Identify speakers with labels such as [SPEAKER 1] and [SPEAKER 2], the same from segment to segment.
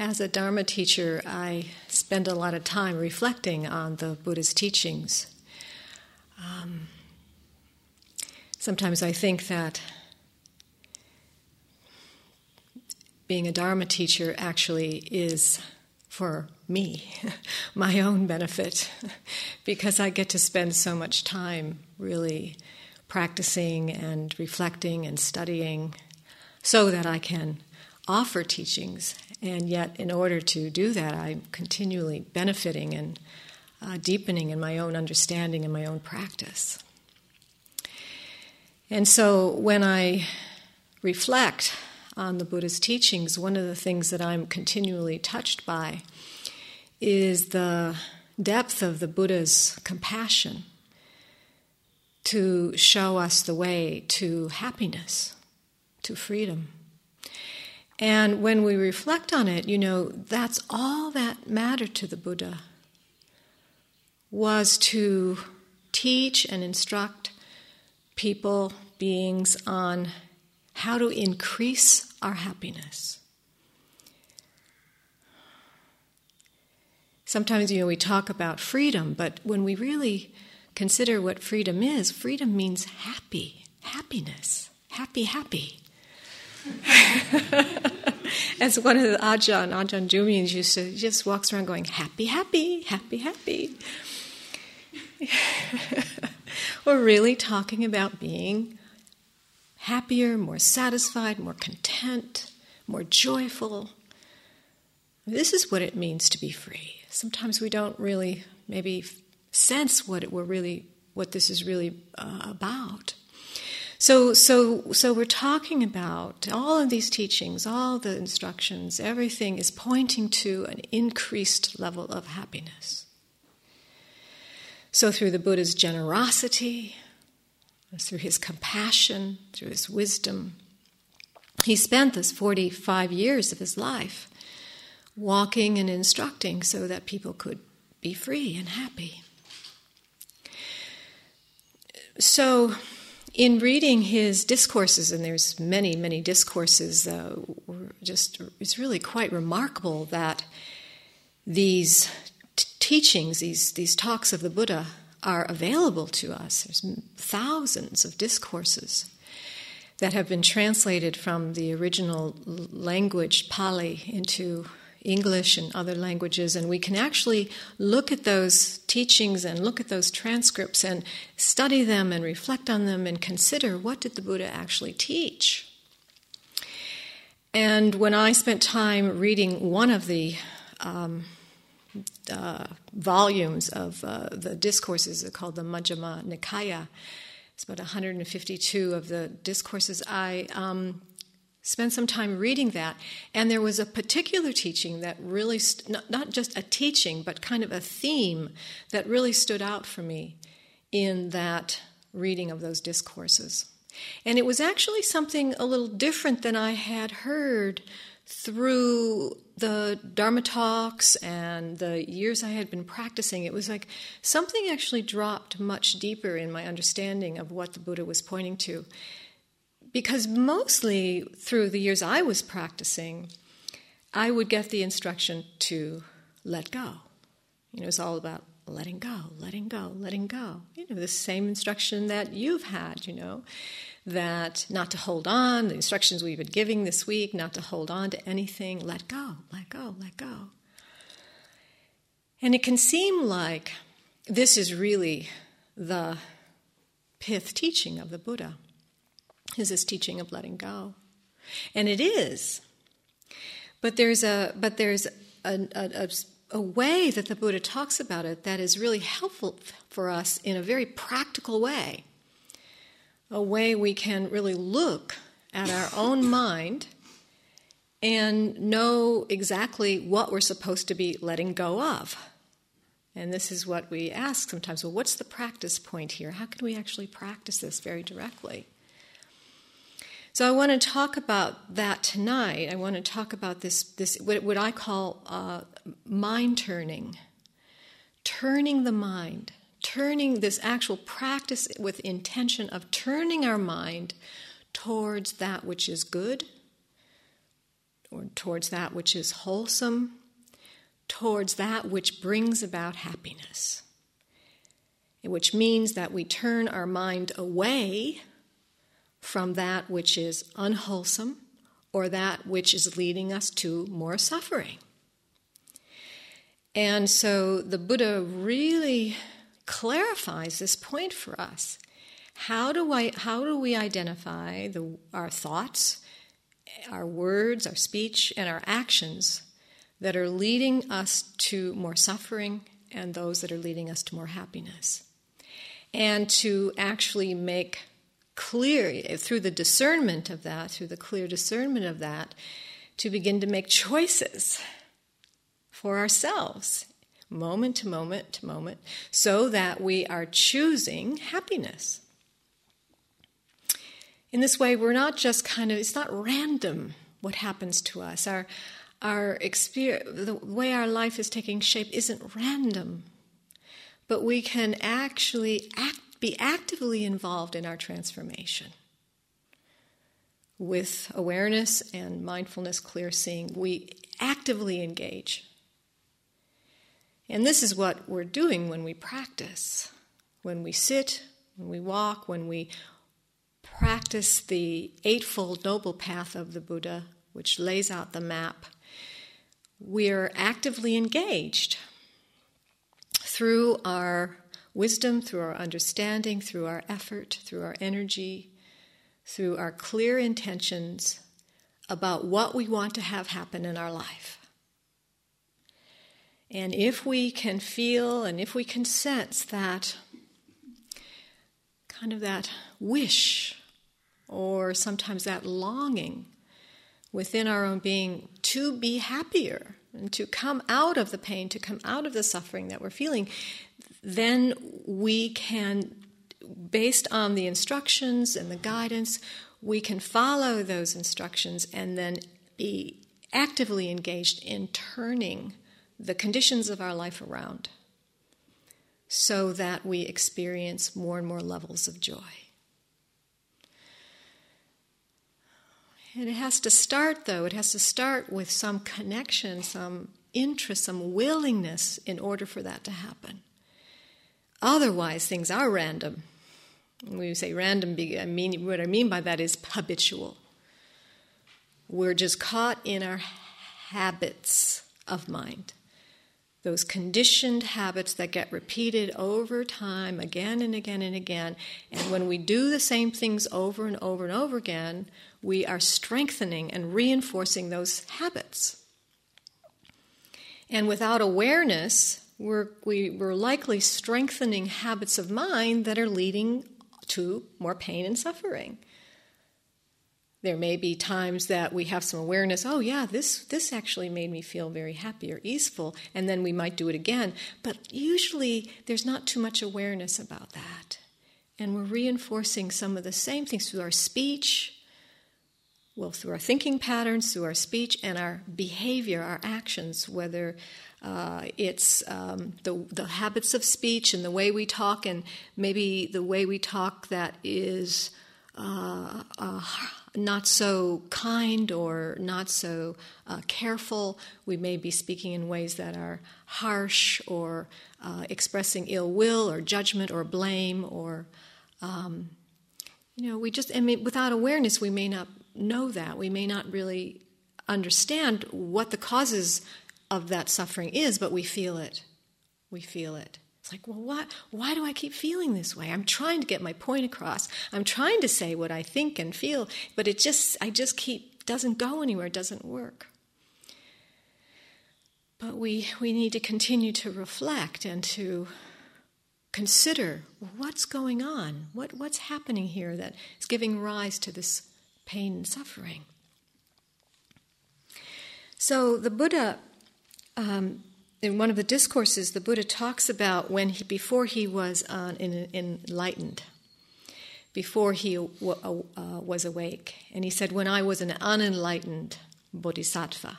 [SPEAKER 1] As a Dharma teacher, I spend a lot of time reflecting on the Buddha's teachings. Um, sometimes I think that being a Dharma teacher actually is for me, my own benefit, because I get to spend so much time really practicing and reflecting and studying so that I can offer teachings and yet, in order to do that, I'm continually benefiting and uh, deepening in my own understanding and my own practice. And so, when I reflect on the Buddha's teachings, one of the things that I'm continually touched by is the depth of the Buddha's compassion to show us the way to happiness, to freedom. And when we reflect on it, you know, that's all that mattered to the Buddha was to teach and instruct people, beings on how to increase our happiness. Sometimes, you know, we talk about freedom, but when we really consider what freedom is, freedom means happy, happiness, happy, happy. As one of the Ajahn, Ajahn Jumnien's used to, just walks around going, happy, happy, happy, happy. We're really talking about being happier, more satisfied, more content, more joyful. This is what it means to be free. Sometimes we don't really maybe sense what it, we're really what this is really uh, about. So, so, so we're talking about all of these teachings, all the instructions, everything is pointing to an increased level of happiness. So, through the Buddha's generosity, through his compassion, through his wisdom, he spent this 45 years of his life walking and instructing so that people could be free and happy. So, in reading his discourses, and there's many, many discourses, uh, just it's really quite remarkable that these t- teachings, these these talks of the Buddha, are available to us. There's thousands of discourses that have been translated from the original language Pali into English and other languages, and we can actually look at those teachings and look at those transcripts and study them and reflect on them and consider what did the Buddha actually teach. And when I spent time reading one of the um, uh, volumes of uh, the discourses called the Majjhima Nikaya, it's about 152 of the discourses. I um, spend some time reading that. And there was a particular teaching that really, st- not, not just a teaching, but kind of a theme that really stood out for me in that reading of those discourses. And it was actually something a little different than I had heard through the Dharma talks and the years I had been practicing. It was like something actually dropped much deeper in my understanding of what the Buddha was pointing to because mostly through the years I was practicing, I would get the instruction to let go. You know, it's all about letting go, letting go, letting go. You know, the same instruction that you've had, you know, that not to hold on, the instructions we've been giving this week, not to hold on to anything, let go, let go, let go. And it can seem like this is really the pith teaching of the Buddha is this teaching of letting go. And it is. But there's a but there's a, a, a, way that the Buddha talks about it that is really helpful for us in a very practical way. A way we can really look at our own mind and know exactly what we're supposed to be letting go of. And this is what we ask sometimes well, what's the practice point here? How can we actually practice this very directly? So I want to talk about that tonight. I want to talk about this, this what, what I call uh, mind turning, turning the mind, turning this actual practice with intention of turning our mind towards that which is good or towards that which is wholesome, towards that which brings about happiness, which means that we turn our mind away from that which is unwholesome or that which is leading us to more suffering. And so the Buddha really clarifies this point for us. How do, I, how do we identify the, our thoughts, our words, our speech, and our actions that are leading us to more suffering and those that are leading us to more happiness? And to actually make clear, through the discernment of that, through the clear discernment of that, to begin to make choices for ourselves, moment to moment to moment, so that we are choosing happiness. In this way, we're not just kind of, it's not random what happens to us. Our, our experience, the way our life is taking shape isn't random, but we can actually act, be actively involved in our transformation. With awareness and mindfulness, clear seeing, we actively engage. And this is what we're doing when we practice. When we sit, when we walk, when we practice the Eightfold Noble Path of the Buddha, which lays out the map, we're actively engaged through our wisdom, through our understanding, through our effort, through our energy, through our clear intentions about what we want to have happen in our life. And if we can feel and if we can sense that kind of that wish or sometimes that longing within our own being to be happier and to come out of the pain, to come out of the suffering that we're feeling, then we can, based on the instructions and the guidance, we can follow those instructions and then be actively engaged in turning the conditions of our life around so that we experience more and more levels of joy. And it has to start, though, it has to start with some connection, some interest, some willingness in order for that to happen. Otherwise, things are random. When we say random, I mean, what I mean by that is habitual. We're just caught in our habits of mind those conditioned habits that get repeated over time, again and again and again. And when we do the same things over and over and over again, we are strengthening and reinforcing those habits. And without awareness, we're, we, we are likely strengthening habits of mind that are leading to more pain and suffering. There may be times that we have some awareness, oh yeah, this this actually made me feel very happy or easeful, and then we might do it again. But usually there's not too much awareness about that. And we're reinforcing some of the same things through our speech, well, through our thinking patterns, through our speech, and our behavior, our actions, whether uh, it's um, the, the habits of speech and the way we talk, and maybe the way we talk that is uh, uh, not so kind or not so uh, careful. We may be speaking in ways that are harsh or uh, expressing ill will or judgment or blame or, um, you know, we just, I mean, without awareness, we may not know that. We may not really understand what the causes of that suffering is, but we feel it. We feel it. It's like, well, why, why do I keep feeling this way? I'm trying to get my point across. I'm trying to say what I think and feel, but it just, I just keep, doesn't go anywhere, doesn't work. But we, we need to continue to reflect and to consider what's going on, what, what's happening here that is giving rise to this pain and suffering. So the Buddha um, in one of the discourses, the Buddha talks about when he, before he was uh, in, enlightened, before he w- uh, was awake. And he said, When I was an unenlightened bodhisattva,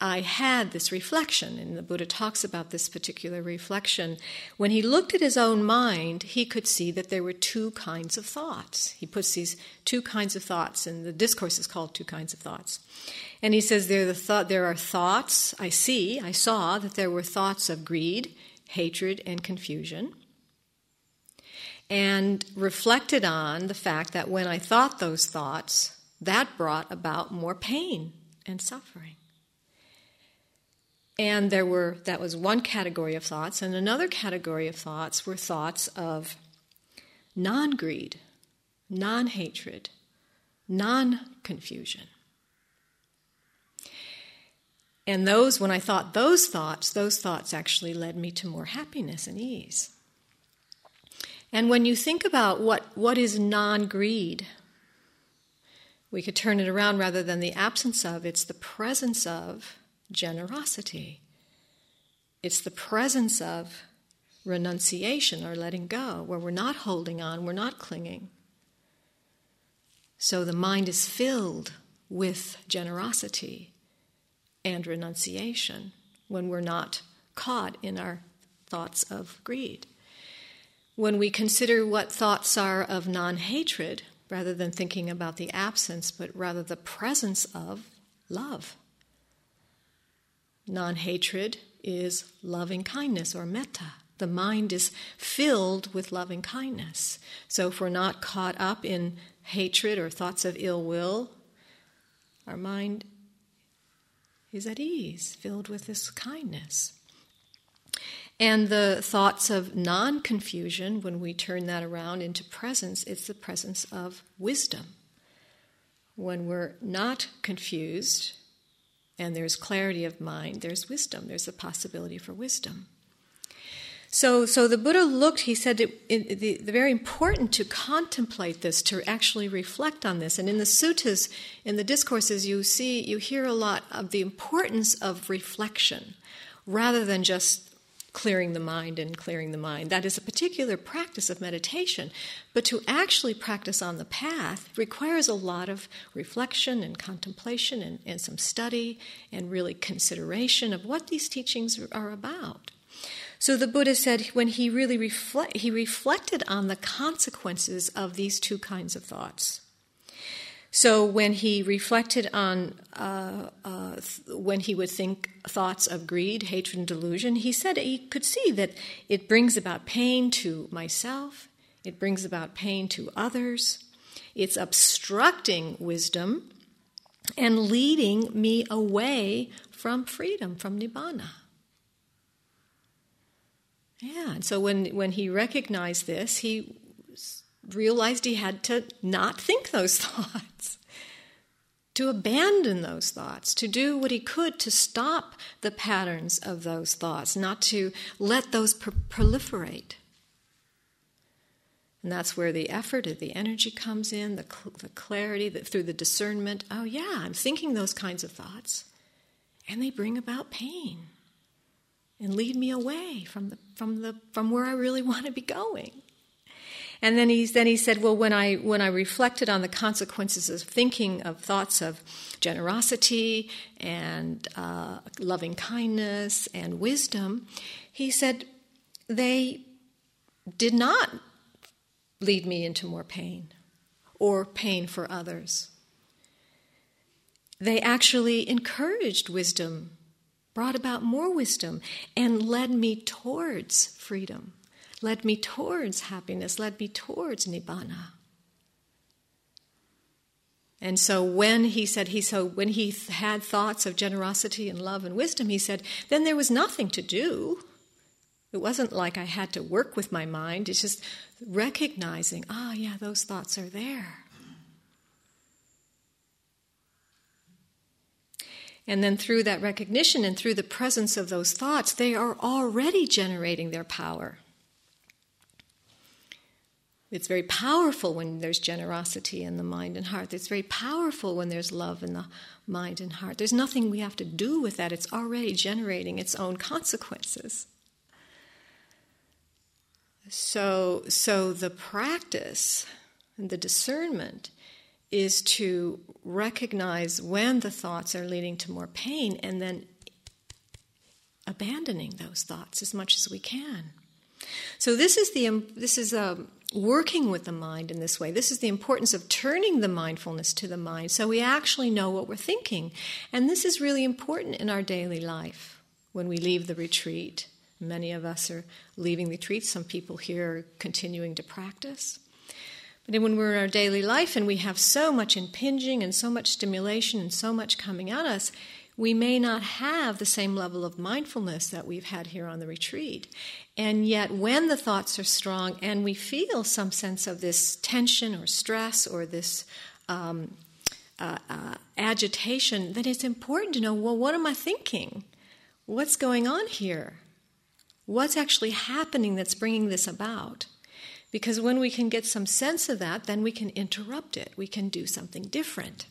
[SPEAKER 1] I had this reflection, and the Buddha talks about this particular reflection. When he looked at his own mind, he could see that there were two kinds of thoughts. He puts these two kinds of thoughts, and the discourse is called Two Kinds of Thoughts. And he says there, the thought, there are thoughts, I see, I saw that there were thoughts of greed, hatred, and confusion. And reflected on the fact that when I thought those thoughts, that brought about more pain and suffering. And there were, that was one category of thoughts, and another category of thoughts were thoughts of non greed, non hatred, non confusion. And those, when I thought those thoughts, those thoughts actually led me to more happiness and ease. And when you think about what, what is non greed, we could turn it around rather than the absence of, it's the presence of generosity. It's the presence of renunciation or letting go, where we're not holding on, we're not clinging. So the mind is filled with generosity and renunciation when we're not caught in our thoughts of greed. When we consider what thoughts are of non hatred, rather than thinking about the absence, but rather the presence of love. Non hatred is loving kindness or metta. The mind is filled with loving kindness. So if we're not caught up in hatred or thoughts of ill will, our mind is at ease, filled with this kindness. And the thoughts of non confusion, when we turn that around into presence, it's the presence of wisdom. When we're not confused, and there's clarity of mind, there's wisdom, there's a possibility for wisdom. So, so the Buddha looked, he said it, it, the, the very important to contemplate this, to actually reflect on this. And in the suttas, in the discourses, you see, you hear a lot of the importance of reflection rather than just clearing the mind and clearing the mind. That is a particular practice of meditation. But to actually practice on the path requires a lot of reflection and contemplation and, and some study and really consideration of what these teachings are about. So the Buddha said when he really reflect, he reflected on the consequences of these two kinds of thoughts. So when he reflected on uh, uh, th- when he would think thoughts of greed, hatred, and delusion, he said he could see that it brings about pain to myself, it brings about pain to others, it's obstructing wisdom and leading me away from freedom, from nibbana. Yeah, and so when, when he recognized this, he realized he had to not think those thoughts, to abandon those thoughts, to do what he could to stop the patterns of those thoughts, not to let those pr- proliferate. And that's where the effort, of the energy comes in, the, cl- the clarity, that through the discernment. Oh, yeah, I'm thinking those kinds of thoughts, and they bring about pain and lead me away from the from the from where I really want to be going. And then he then he said, well, when I when I reflected on the consequences of thinking of thoughts of generosity and uh, loving kindness and wisdom, he said they did not lead me into more pain or pain for others. They actually encouraged wisdom, brought about more wisdom, and led me towards freedom led me towards happiness, led me towards nibbana. And so when he said he so when he had thoughts of generosity and love and wisdom, he said, then there was nothing to do. It wasn't like I had to work with my mind. It's just recognizing, ah, oh, yeah, those thoughts are there. And then through that recognition and through the presence of those thoughts, they are already generating their power. It's very powerful when there's generosity in the mind and heart. It's very powerful when there's love in the mind and heart. There's nothing we have to do with that. It's already generating its own consequences. So, so the practice and the discernment is to recognize when the thoughts are leading to more pain and then abandoning those thoughts as much as we can. So this is the this is um, working with the mind in this way. This is the importance of turning the mindfulness to the mind so we actually know what we're thinking. And this is really important in our daily life when we leave the retreat. Many of us are leaving the retreat. Some people here are continuing to practice. But when we're in our daily life and we have so much impinging and so much stimulation and so much coming at us, we may not have the same level of mindfulness that we've had here on the retreat. And yet, when the thoughts are strong and we feel some sense of this tension or stress or this um, uh, uh, agitation, then it's important to know well, what am I thinking? What's going on here? What's actually happening that's bringing this about? Because when we can get some sense of that, then we can interrupt it. We can do something different.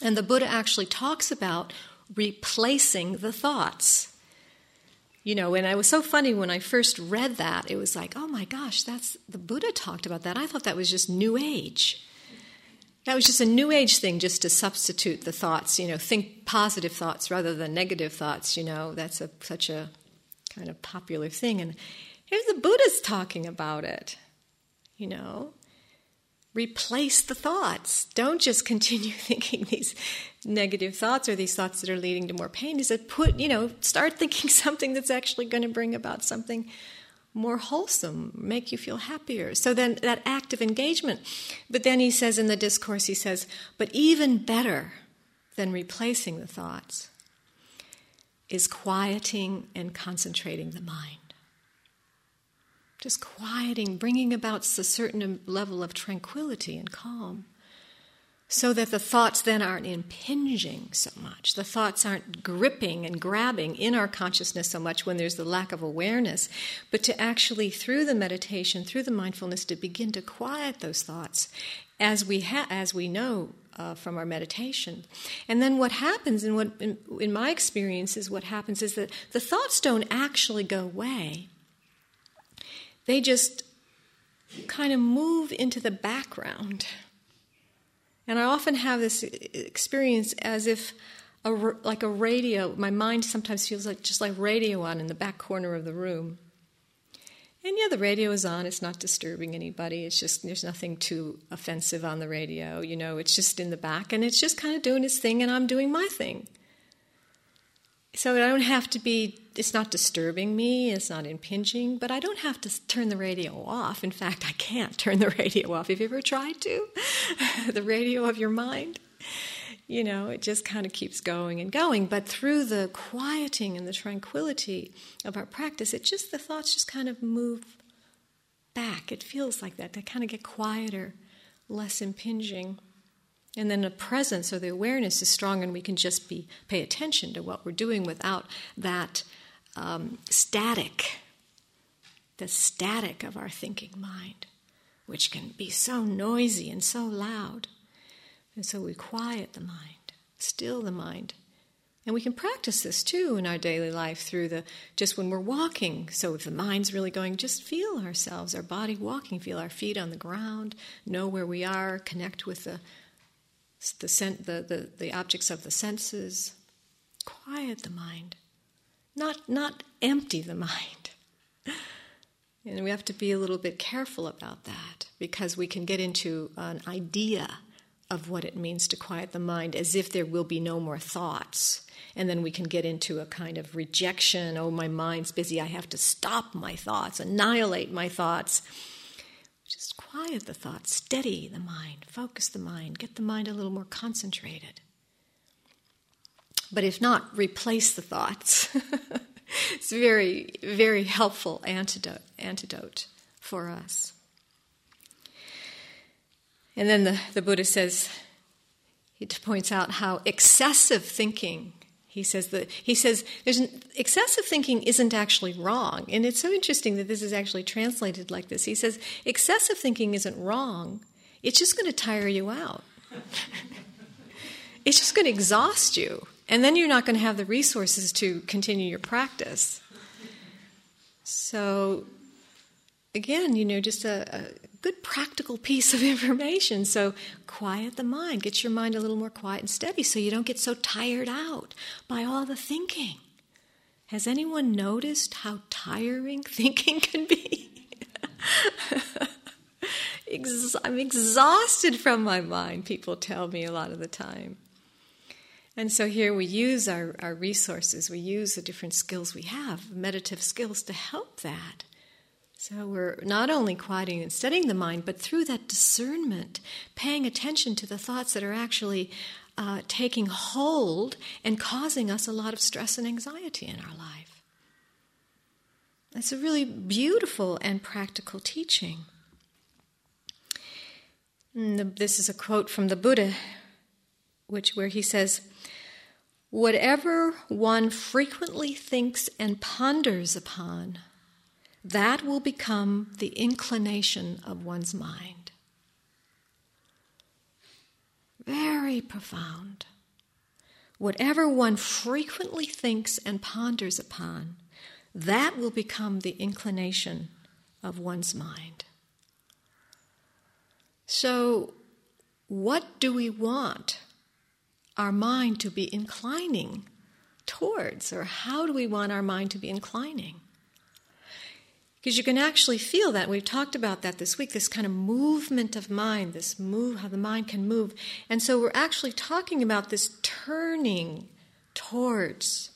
[SPEAKER 1] And the Buddha actually talks about replacing the thoughts. You know, and it was so funny when I first read that, it was like, oh my gosh, that's the Buddha talked about that. I thought that was just New Age. That was just a New Age thing, just to substitute the thoughts, you know, think positive thoughts rather than negative thoughts, you know, that's a, such a kind of popular thing. And here's the Buddha's talking about it, you know replace the thoughts. Don't just continue thinking these negative thoughts or these thoughts that are leading to more pain. He said, put, you know, start thinking something that's actually going to bring about something more wholesome, make you feel happier. So then that active engagement. But then he says in the discourse, he says, but even better than replacing the thoughts is quieting and concentrating the mind just quieting, bringing about a certain level of tranquility and calm. So that the thoughts then aren't impinging so much. The thoughts aren't gripping and grabbing in our consciousness so much when there's the lack of awareness, but to actually, through the meditation, through the mindfulness, to begin to quiet those thoughts as we, ha- as we know uh, from our meditation. And then what happens, and what in, in my experience is what happens, is that the thoughts don't actually go away they just kind of move into the background. And I often have this experience as if a, like a radio, my mind sometimes feels like just like radio on in the back corner of the room. And yeah, the radio is on, it's not disturbing anybody. It's just there's nothing too offensive on the radio, you know, it's just in the back and it's just kind of doing its thing and I'm doing my thing. So I don't have to be, it's not disturbing me, it's not impinging, but I don't have to turn the radio off. In fact, I can't turn the radio off. Have you ever tried to? the radio of your mind? You know, it just kind of keeps going and going. But through the quieting and the tranquility of our practice, it just, the thoughts just kind of move back. It feels like that. They kind of get quieter, less impinging. And then the presence or the awareness is strong, and we can just be pay attention to what we're doing without that um, static, the static of our thinking mind, which can be so noisy and so loud. And so we quiet the mind, still the mind. And we can practice this too in our daily life through the just when we're walking. So if the mind's really going, just feel ourselves, our body walking, feel our feet on the ground, know where we are, connect with the the, the, the, the objects of the senses. Quiet the mind, not, not empty the mind. And we have to be a little bit careful about that because we can get into an idea of what it means to quiet the mind as if there will be no more thoughts. And then we can get into a kind of rejection oh, my mind's busy, I have to stop my thoughts, annihilate my thoughts. Just quiet the thoughts, steady the mind, focus the mind, get the mind a little more concentrated. But if not, replace the thoughts. it's a very, very helpful antidote, antidote for us. And then the, the Buddha says, he points out how excessive thinking he says that he says there's an, excessive thinking isn't actually wrong, and it's so interesting that this is actually translated like this. He says excessive thinking isn't wrong; it's just going to tire you out. it's just going to exhaust you, and then you're not going to have the resources to continue your practice. So, again, you know, just a, a good practical piece of information. So quiet the mind, get your mind a little more quiet and steady so you don't get so tired out by all the thinking. Has anyone noticed how tiring thinking can be? I'm exhausted from my mind, people tell me a lot of the time. And so here we use our, our resources, we use the different skills we have, meditative skills, to help that. So we're not only quieting and steadying the mind, but through that discernment, paying attention to the thoughts that are actually uh, taking hold and causing us a lot of stress and anxiety in our life. It's a really beautiful and practical teaching. And this is a quote from the Buddha, which where he says, Whatever one frequently thinks and ponders upon, that will become the inclination of one's mind. Very profound. Whatever one frequently thinks and ponders upon, that will become the inclination of one's mind. So, what do we want our mind to be inclining towards, or how do we want our mind to be inclining? Because you can actually feel that. We've talked about that this week, this kind of movement of mind, this move, how the mind can move. And so we're actually talking about this turning towards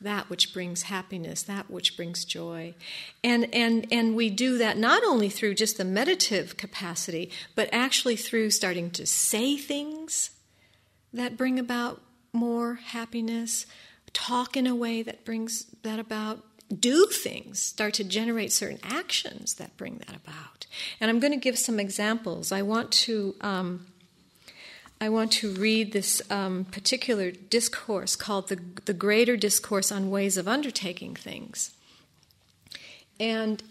[SPEAKER 1] that which brings happiness, that which brings joy. And, and, and we do that not only through just the meditative capacity, but actually through starting to say things that bring about more happiness, talk in a way that brings that about, do things, start to generate certain actions that bring that about. And I'm going to give some examples. I want to. Um, I want to read this um, particular discourse called the, the Greater Discourse on Ways of Undertaking Things. And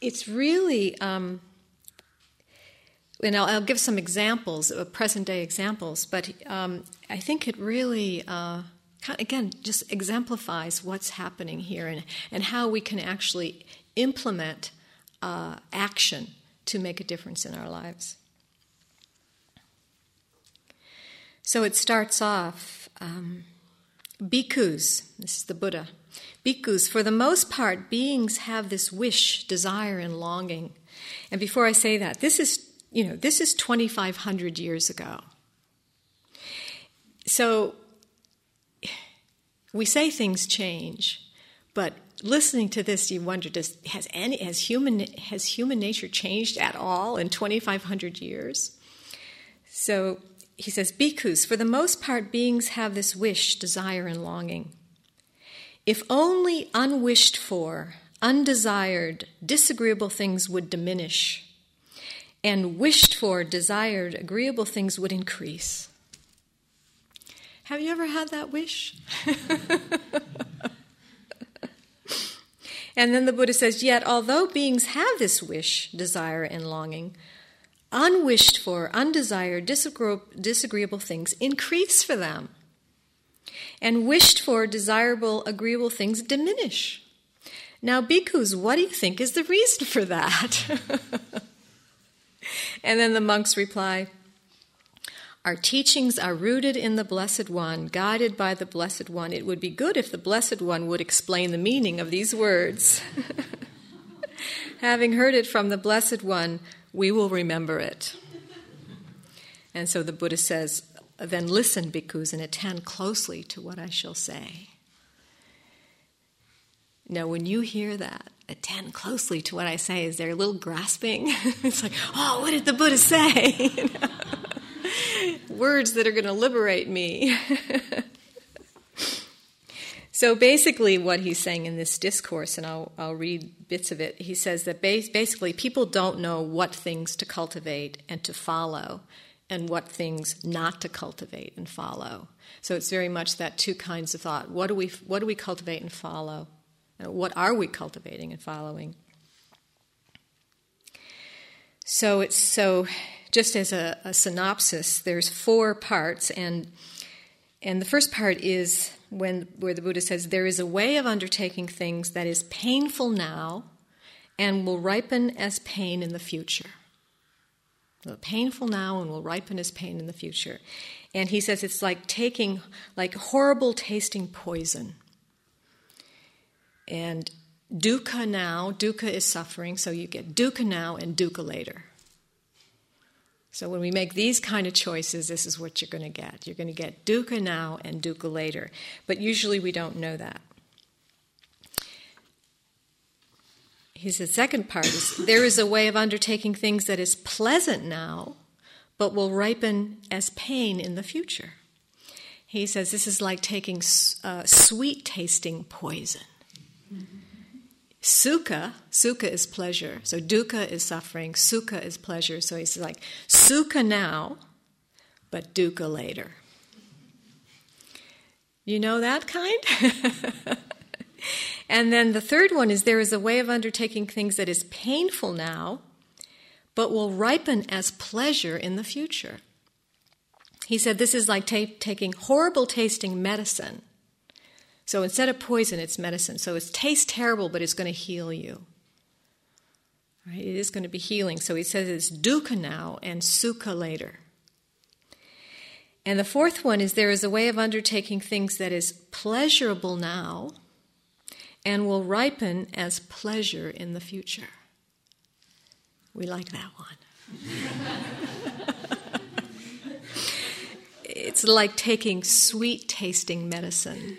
[SPEAKER 1] it's really um, and I'll, I'll, give some examples, uh, present day examples, but um, I think it really, uh, again, just exemplifies what's happening here and, and how we can actually implement uh, action to make a difference in our lives. So it starts off um, bhikkhus, this is the Buddha. Bhikkhus, for the most part, beings have this wish, desire, and longing. And before I say that, this is you know, this is 2,500 years ago. So we say things change, but listening to this, you wonder: Does has any has human has human nature changed at all in 2,500 years? So he says, bhikkhus, for the most part, beings have this wish, desire, and longing. If only unwished for, undesired, disagreeable things would diminish and wished for, desired, agreeable things would increase. Have you ever had that wish? and then the Buddha says, Yet, although beings have this wish, desire, and longing, unwished for, undesired, disagreeable things increase for them. And wished for, desirable, agreeable things diminish. Now, bhikkhus, what do you think is the reason for that? and then the monks reply, Our teachings are rooted in the Blessed One, guided by the Blessed One. It would be good if the Blessed One would explain the meaning of these words. Having heard it from the Blessed One, we will remember it. And so the Buddha says, Then listen, bhikkhus, and attend closely to what I shall say. Now, when you hear that, attend closely to what I say. Is there a little grasping? it's like, oh, what did the Buddha say? Words that are going to liberate me. so basically, what he's saying in this discourse, and I'll, I'll read bits of it, he says that basically people don't know what things to cultivate and to follow, and what things not to cultivate and follow. So it's very much that two kinds of thought. What do we, what do we cultivate and follow? Uh, what are we cultivating and following? So it's so just as a, a, synopsis, there's four parts, and and the first part is when where the Buddha says there is a way of undertaking things that is painful now and will ripen as pain in the future. Painful now and will ripen as pain in the future. And he says it's like taking like horrible tasting poison. And dukkha now, dukkha is suffering, so you get dukkha now and dukkha later. So when we make these kind of choices, this is what you're going to get. You're going to get dukkha now and dukkha later. But usually we don't know that. He said, second part is there is a way of undertaking things that is pleasant now, but will ripen as pain in the future. He says this is like taking uh, sweet tasting poison. Sukha, sukha is pleasure. So dukkha is suffering, sukha is pleasure. So he's like, sukha now, but dukkha later. You know that kind? and then the third one is there is a way of undertaking things that is painful now, but will ripen as pleasure in the future. He said this is like ta- taking horrible tasting medicine so instead of poison, it's medicine. So it tastes terrible, but it's going to heal you. Right? It is going to be healing. So he says it's dukkha now and sukha later. And the fourth one is there is a way of undertaking things that is pleasurable now and will ripen as pleasure in the future. We like that one. it's like taking sweet tasting medicine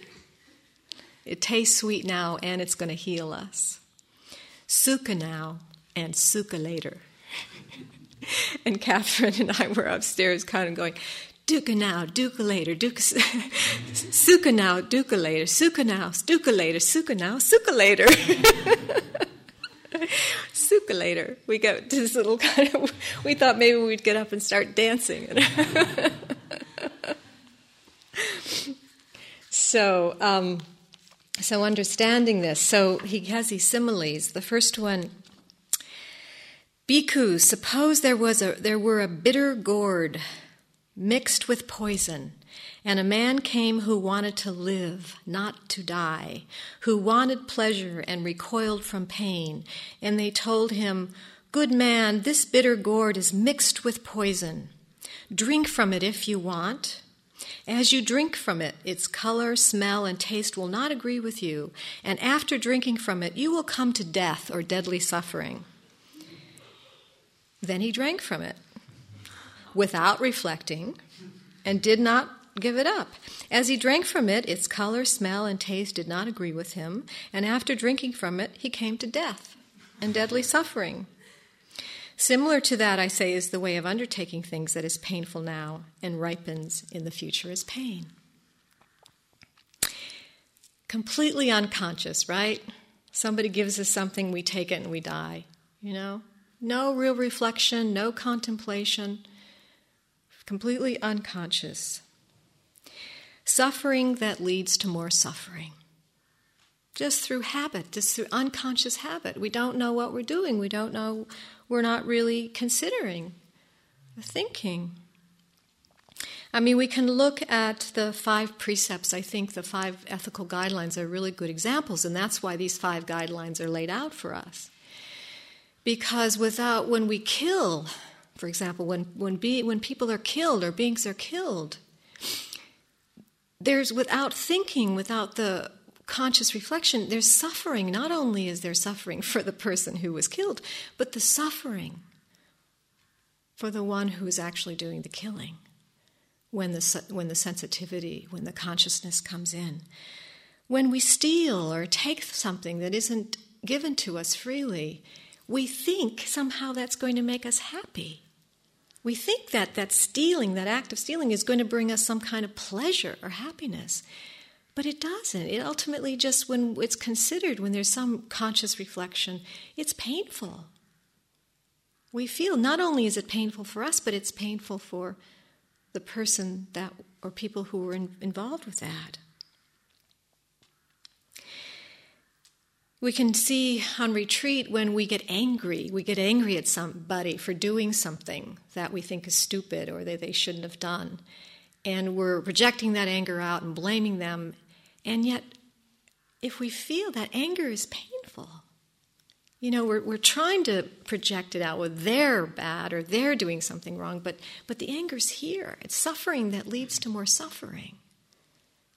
[SPEAKER 1] it tastes sweet now and it's going to heal us. Sukha now and sukha later. and Catherine and I were upstairs kind of going, Dukkha now, dukkha later, dukkha, sukha now, dukkha later, sukha now, dukkha later, sukha now, sukha later. sukha later. We got this little kind of, we thought maybe we'd get up and start dancing. so, um, so, understanding this, so he has these similes. The first one Bhikkhu, suppose there, was a, there were a bitter gourd mixed with poison, and a man came who wanted to live, not to die, who wanted pleasure and recoiled from pain. And they told him, Good man, this bitter gourd is mixed with poison. Drink from it if you want. As you drink from it, its color, smell, and taste will not agree with you, and after drinking from it, you will come to death or deadly suffering. Then he drank from it without reflecting and did not give it up. As he drank from it, its color, smell, and taste did not agree with him, and after drinking from it, he came to death and deadly suffering. Similar to that, I say, is the way of undertaking things that is painful now and ripens in the future as pain. Completely unconscious, right? Somebody gives us something, we take it and we die. You know? No real reflection, no contemplation, completely unconscious. Suffering that leads to more suffering just through habit, just through unconscious habit. We don't know what we're doing. We don't know we're not really considering, thinking. I mean, we can look at the five precepts. I think the five ethical guidelines are really good examples, and that's why these five guidelines are laid out for us. Because without, when we kill, for example, when, when, be, when people are killed or beings are killed, there's without thinking, without the conscious reflection, there's suffering. Not only is there suffering for the person who was killed, but the suffering for the one who is actually doing the killing when the, when the sensitivity, when the consciousness comes in. When we steal or take something that isn't given to us freely, we think somehow that's going to make us happy. We think that that stealing, that act of stealing, is going to bring us some kind of pleasure or happiness. But it doesn't. It ultimately just, when it's considered, when there's some conscious reflection, it's painful. We feel not only is it painful for us, but it's painful for the person that, or people who were in, involved with that. We can see on retreat when we get angry, we get angry at somebody for doing something that we think is stupid or that they shouldn't have done. And we're projecting that anger out and blaming them and yet, if we feel that anger is painful, You know, we're, we're trying to project it out with they're bad or they're doing something wrong, but, but the anger's here. It's suffering that leads to more suffering.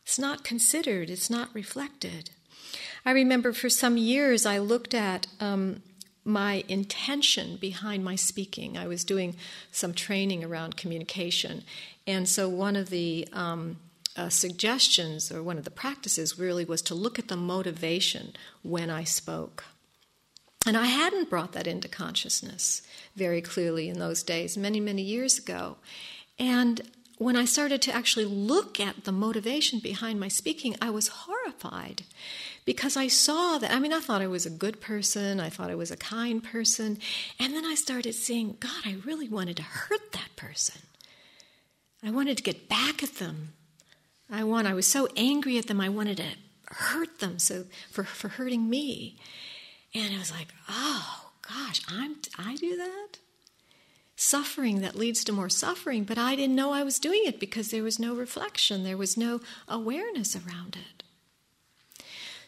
[SPEAKER 1] It's not considered, it's not reflected. I remember for some years I looked at um, my intention behind my speaking. I was doing some training around communication. And so one of the um, uh, suggestions or one of the practices really was to look at the motivation when I spoke. And I hadn't brought that into consciousness very clearly in those days, many, many years ago. And when I started to actually look at the motivation behind my speaking, I was horrified because I saw that. I mean, I thought I was a good person, I thought I was a kind person. And then I started seeing, God, I really wanted to hurt that person. I wanted to get back at them. I want I was so angry at them, I wanted to hurt them so for, for hurting me. And I was like, oh gosh, I'm I do that? Suffering that leads to more suffering, but I didn't know I was doing it because there was no reflection, there was no awareness around it.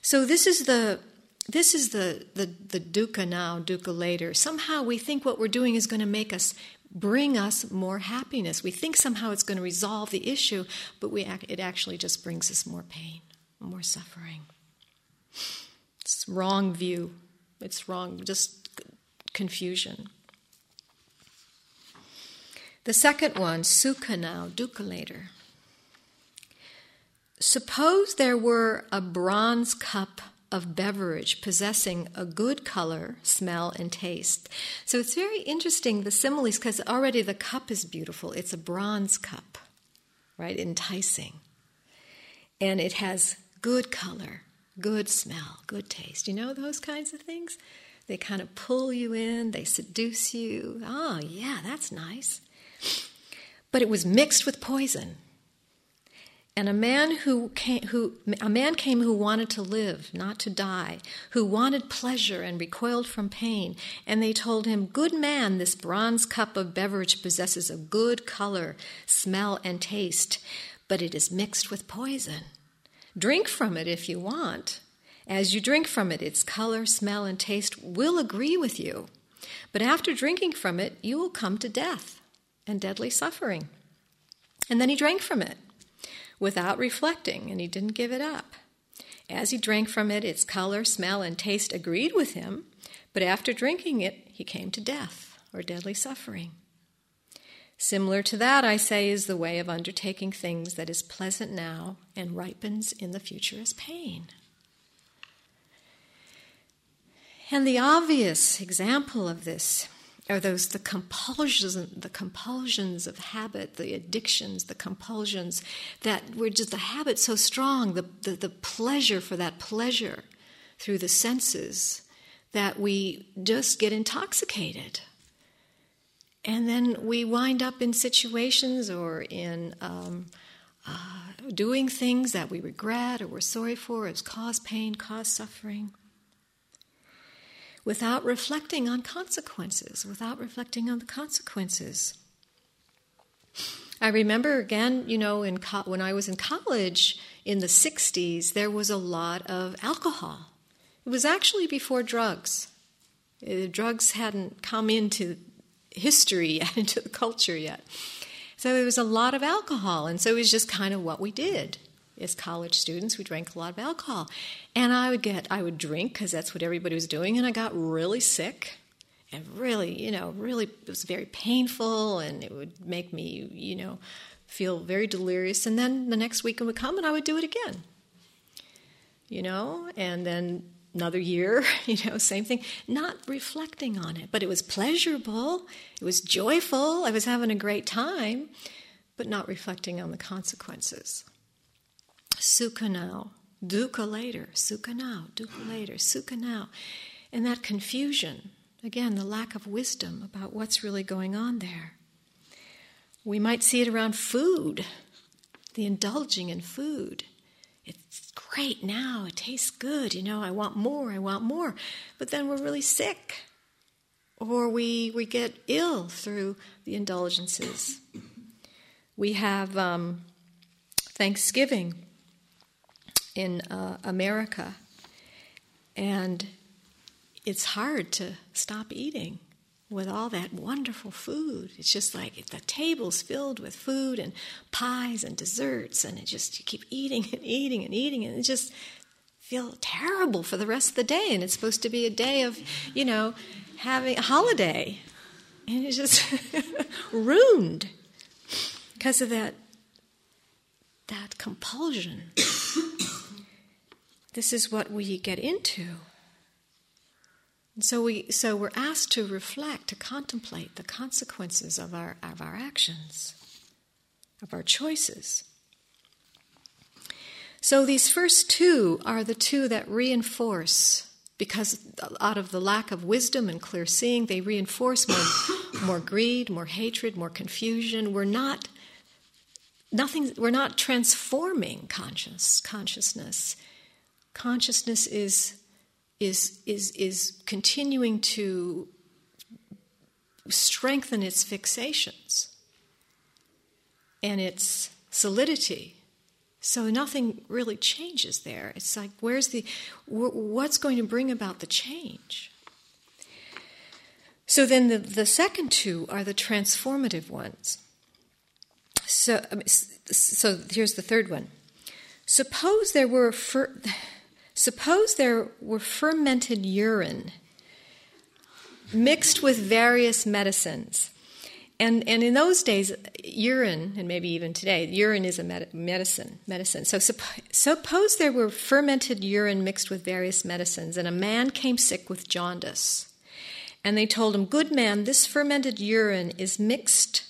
[SPEAKER 1] So this is the this is the, the, the dukkha now, dukkha later. Somehow we think what we're doing is going to make us bring us more happiness. We think somehow it's going to resolve the issue, but we, it actually just brings us more pain, more suffering. It's wrong view it's wrong, just confusion. The second one, sukha now, dukkha later. Suppose there were a bronze cup of beverage possessing a good color, smell, and taste. So it's very interesting, the similes, because already the cup is beautiful. It's a bronze cup, right? Enticing. And it has good color, good smell, good taste. You know those kinds of things? They kind of pull you in, they seduce you. Oh, yeah, that's nice. But it was mixed with poison. And a man who came, who a man came who wanted to live, not to die, who wanted pleasure and recoiled from pain. And they told him, "Good man, this bronze cup of beverage possesses a good color, smell, and taste, but it is mixed with poison." Drink from it if you want. As you drink from it, its color, smell, and taste will agree with you. But after drinking from it, you will come to death and deadly suffering. And then he drank from it without reflecting, and he didn't give it up. As he drank from it, its color, smell, and taste agreed with him, but after drinking it, he came to death or deadly suffering. Similar to that, I say, is the way of undertaking things that is pleasant now and ripens in the future as pain. And the obvious example of this are those the compulsions, the compulsions of habit, the addictions, the compulsions that were just the habit so strong, the, the, the pleasure for that pleasure through the senses that we just get intoxicated. And then we wind up in situations or in um, uh, doing things that we regret or we're sorry for, it's cause pain, cause suffering, without reflecting on consequences, without reflecting on the consequences. I remember again, you know, in co- when I was in college in the 60s, there was a lot of alcohol. It was actually before drugs. Uh, drugs hadn't come into history yet, into the culture yet. So there was a lot of alcohol, and so it was just kind of what we did as college students. We drank a lot of alcohol, and I would get, I would drink because that's what everybody was doing, and I got really sick, and really, you know, really, it was very painful, and it would make me, you know, feel very delirious. And then the next weekend would come, and I would do it again, you know, and then another year, you know, same thing, not reflecting on it. But it was pleasurable, it was joyful, I was having a great time, but not reflecting on the consequences. Sukha now, dukkha later, sukha now, dukkha later, sukha now. And that confusion, again, the lack of wisdom about what's really going on there. We might see it around food, the indulging in food. It's great now, it tastes good, you know, I want more, I want more. But then we're really sick, or we, we get ill through the indulgences. We have um, Thanksgiving in uh, America, and it's hard to stop eating with all that wonderful food. It's just like the table's filled with food and pies and desserts, and it just you keep eating and eating and eating, and it just feel terrible for the rest of the day. And it's supposed to be a day of, you know, having a holiday, and it's just ruined because of that that compulsion. This is what we get into. And so we so we're asked to reflect, to contemplate the consequences of our of our actions, of our choices. So these first two are the two that reinforce because out of the lack of wisdom and clear seeing, they reinforce more, more greed, more hatred, more confusion. We're not nothing we're not transforming conscious consciousness. Consciousness is is, is, is continuing to strengthen its fixations and its solidity. So nothing really changes there. It's like, where's the, what's going to bring about the change? So then the, the second two are the transformative ones. So, so here's the third one. Suppose there were, fir- Suppose there were fermented urine mixed with various medicines. And, and in those days, urine, and maybe even today, urine is a med- medicine. Medicine. So supp- suppose there were fermented urine mixed with various medicines, and a man came sick with jaundice. And they told him, Good man, this fermented urine is mixed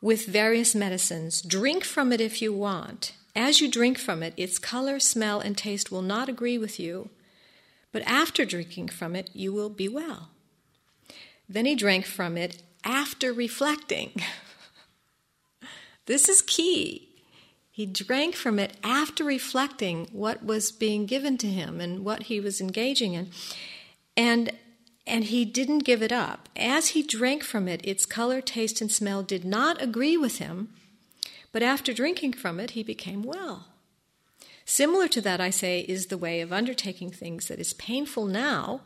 [SPEAKER 1] with various medicines. Drink from it if you want. As you drink from it, its color, smell, and taste will not agree with you, but after drinking from it, you will be well. Then he drank from it after reflecting. this is key. He drank from it after reflecting what was being given to him and what he was engaging in. And and he didn't give it up. As he drank from it, its color, taste, and smell did not agree with him, but after drinking from it, he became well. Similar to that, I say, is the way of undertaking things that is painful now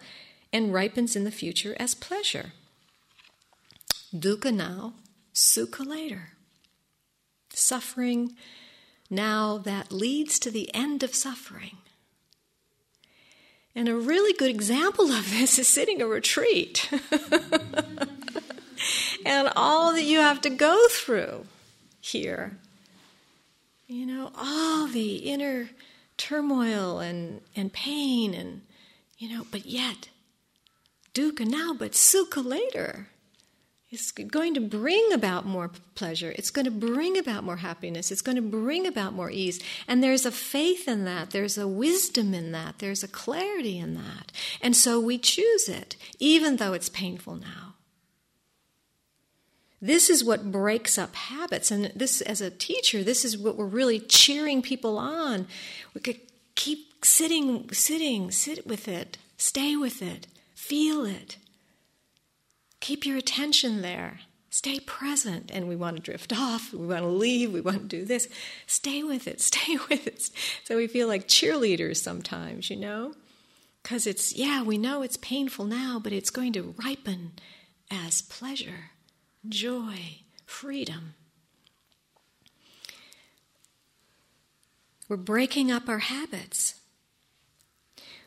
[SPEAKER 1] and ripens in the future as pleasure. Dukkha now, sukha later. Suffering now that leads to the end of suffering. And a really good example of this is sitting a retreat. and all that you have to go through here. You know, all the inner turmoil and, and pain, and, you know, but yet, dukkha now, but sukha later. It's going to bring about more pleasure. It's going to bring about more happiness. It's going to bring about more ease. And there's a faith in that. There's a wisdom in that. There's a clarity in that. And so we choose it, even though it's painful now. This is what breaks up habits. And this, as a teacher, this is what we're really cheering people on. We could keep sitting, sitting, sit with it, stay with it, feel it. Keep your attention there. Stay present. And we want to drift off. We want to leave. We want to do this. Stay with it. Stay with it. So we feel like cheerleaders sometimes, you know? Because it's, yeah, we know it's painful now, but it's going to ripen as pleasure joy, freedom. We're breaking up our habits.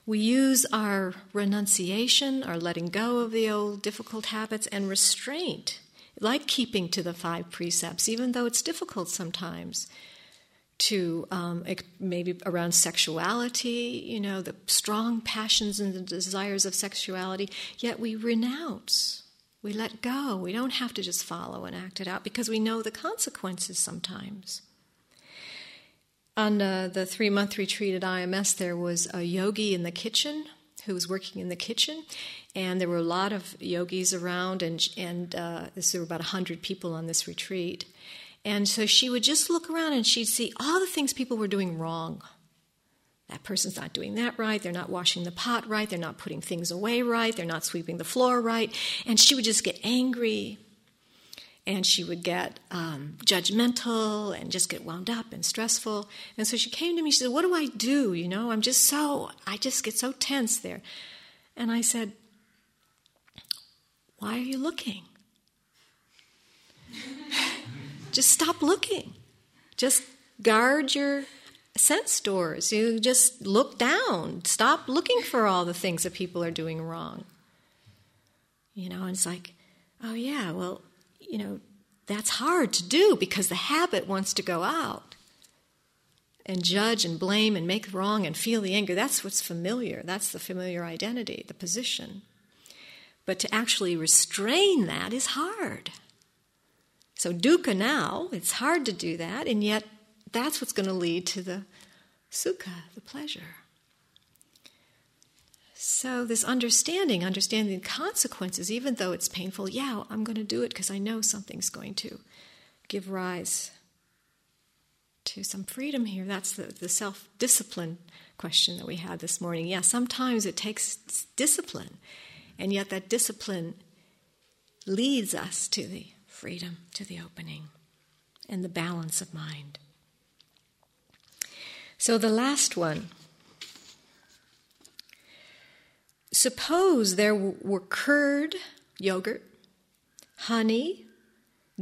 [SPEAKER 1] We use our renunciation, our letting go of the old difficult habits, and restraint, like keeping to the five precepts, even though it's difficult sometimes to um, maybe around sexuality, you know, the strong passions and the desires of sexuality, yet we renounce we let go. We don't have to just follow and act it out because we know the consequences sometimes. On uh, the three month retreat at IMS, there was a yogi in the kitchen who was working in the kitchen, and there were a lot of yogis around, and, and uh, there were about 100 people on this retreat. And so she would just look around and she'd see all the things people were doing wrong that person's not doing that right. They're not washing the pot right. They're not putting things away right. They're not sweeping the floor right. And she would just get angry and she would get um, judgmental and just get wound up and stressful. And so she came to me. She said, "What do I do? You know, I'm just so I just get so tense there." And I said, Why are you looking? just stop looking. Just guard your sense doors. You just look down. Stop looking for all the things that people are doing wrong. You know, and it's like, oh, yeah, well, you know, that's hard to do because the habit wants to go out and judge and blame and make wrong and feel the anger. That's what's familiar. That's the familiar identity, the position. But to actually restrain that is hard. So, dukkha now, it's hard to do that, and yet that's what's going to lead to the sukha, the pleasure. So, this understanding, understanding consequences, even though it's painful, yeah, I'm going to do it because I know something's going to give rise to some freedom here. That's the, the self discipline question that we had this morning. Yeah, sometimes it takes discipline, and yet that discipline leads us to the freedom, to the opening, and the balance of mind. So the last one. Suppose there were curd, yogurt, honey,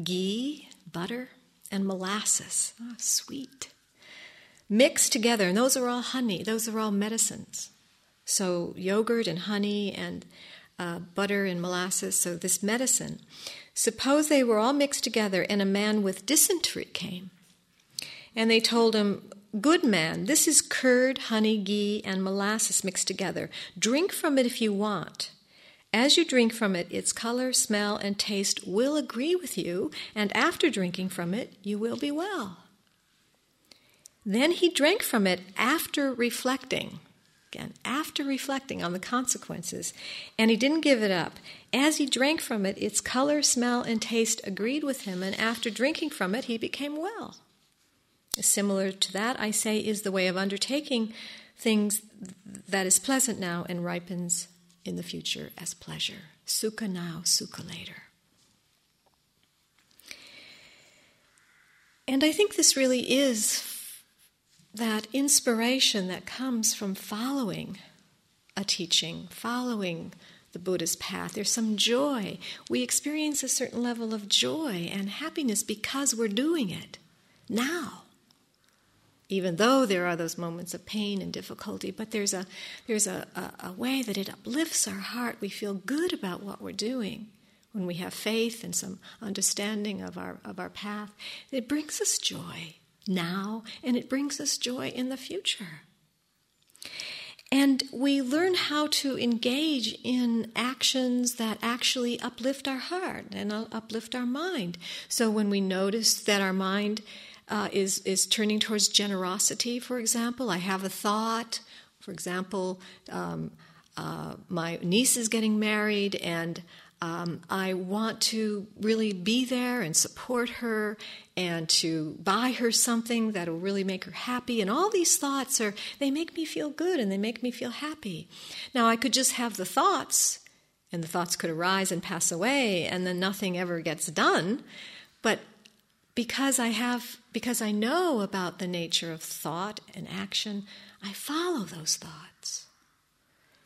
[SPEAKER 1] ghee, butter, and molasses. Oh, sweet. Mixed together, and those are all honey, those are all medicines. So, yogurt and honey and uh, butter and molasses, so this medicine. Suppose they were all mixed together and a man with dysentery came. And they told him, Good man, this is curd, honey, ghee, and molasses mixed together. Drink from it if you want. As you drink from it, its color, smell, and taste will agree with you, and after drinking from it, you will be well. Then he drank from it after reflecting. Again, after reflecting on the consequences, and he didn't give it up. As he drank from it, its color, smell, and taste agreed with him, and after drinking from it, he became well. Similar to that, I say, is the way of undertaking things that is pleasant now and ripens in the future as pleasure. Sukha now, sukha later. And I think this really is that inspiration that comes from following a teaching, following the Buddha's path. There's some joy. We experience a certain level of joy and happiness because we're doing it now even though there are those moments of pain and difficulty, but there's a there's a, a, a, way that it uplifts our heart. We feel good about what we're doing when we have faith and some understanding of our of our path. It brings us joy now, and it brings us joy in the future. And we learn how to engage in actions that actually uplift our heart and uh, uplift our mind. So when we notice that our mind uh, is is turning towards generosity. For example, I have a thought. For example, um, uh, my niece is getting married, and um, I want to really be there and support her and to buy her something that will really make her happy. And all these thoughts are, they make me feel good and they make me feel happy. Now, I could just have the thoughts, and the thoughts could arise and pass away, and then nothing ever gets done. But because I have because I know about the nature of thought and action, I follow those thoughts.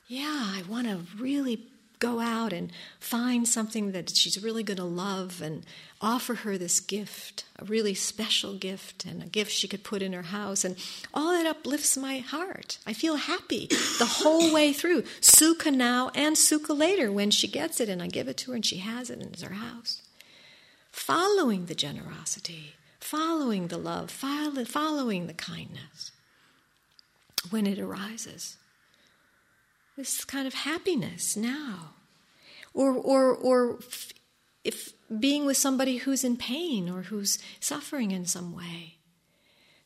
[SPEAKER 1] Yeah, I want to really go out and find something that she's really going to love and offer her this gift, a really special gift, and a gift she could put in her house. And all that uplifts my heart. I feel happy the whole way through. Sukha now and sukha later when she gets it and I give it to her and she has it and it's her house following the generosity, following the love, following the kindness when it arises. This kind of happiness now. Or, or, or if being with somebody who's in pain or who's suffering in some way.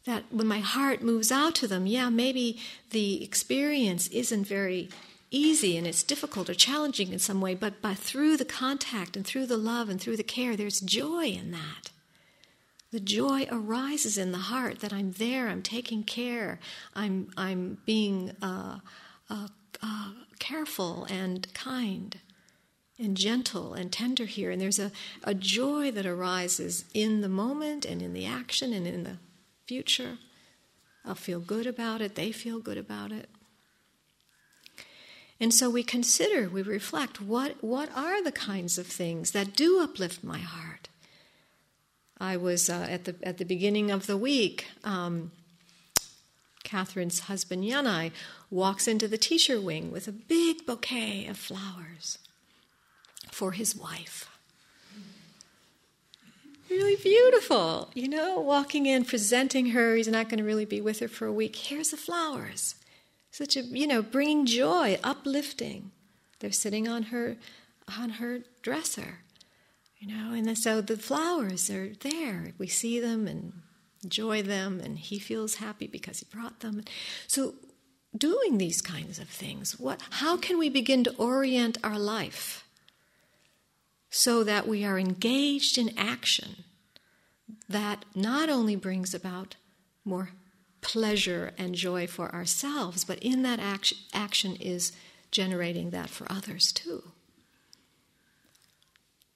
[SPEAKER 1] That when my heart moves out to them, yeah, maybe the experience isn't very easy and it's difficult or challenging in some way, but by through the contact and through the love and through the care, there's joy in that. The joy arises in the heart that I'm there, I'm taking care, I'm, I'm being uh, uh, uh, careful and kind and gentle and tender here. And there's a, a joy that arises in the moment and in the action and in the future. I'll feel good about it, they feel good about it. And so we consider, we reflect what, what are the kinds of things that do uplift my heart? I was uh, at, the, at the beginning of the week, um, Catherine's husband Yanai walks into the teacher wing with a big bouquet of flowers for his wife. Really beautiful, you know, walking in, presenting her. He's not going to really be with her for a week. Here's the flowers. Such a, you know, bringing joy, uplifting. They're sitting on her, on her dresser, you know, and so the flowers are there. We see them and enjoy them, and he feels happy because he brought them. So, doing these kinds of things, what, how can we begin to orient our life so that we are engaged in action that not only brings about more pleasure and joy for ourselves, but in that action, action is generating that for others too?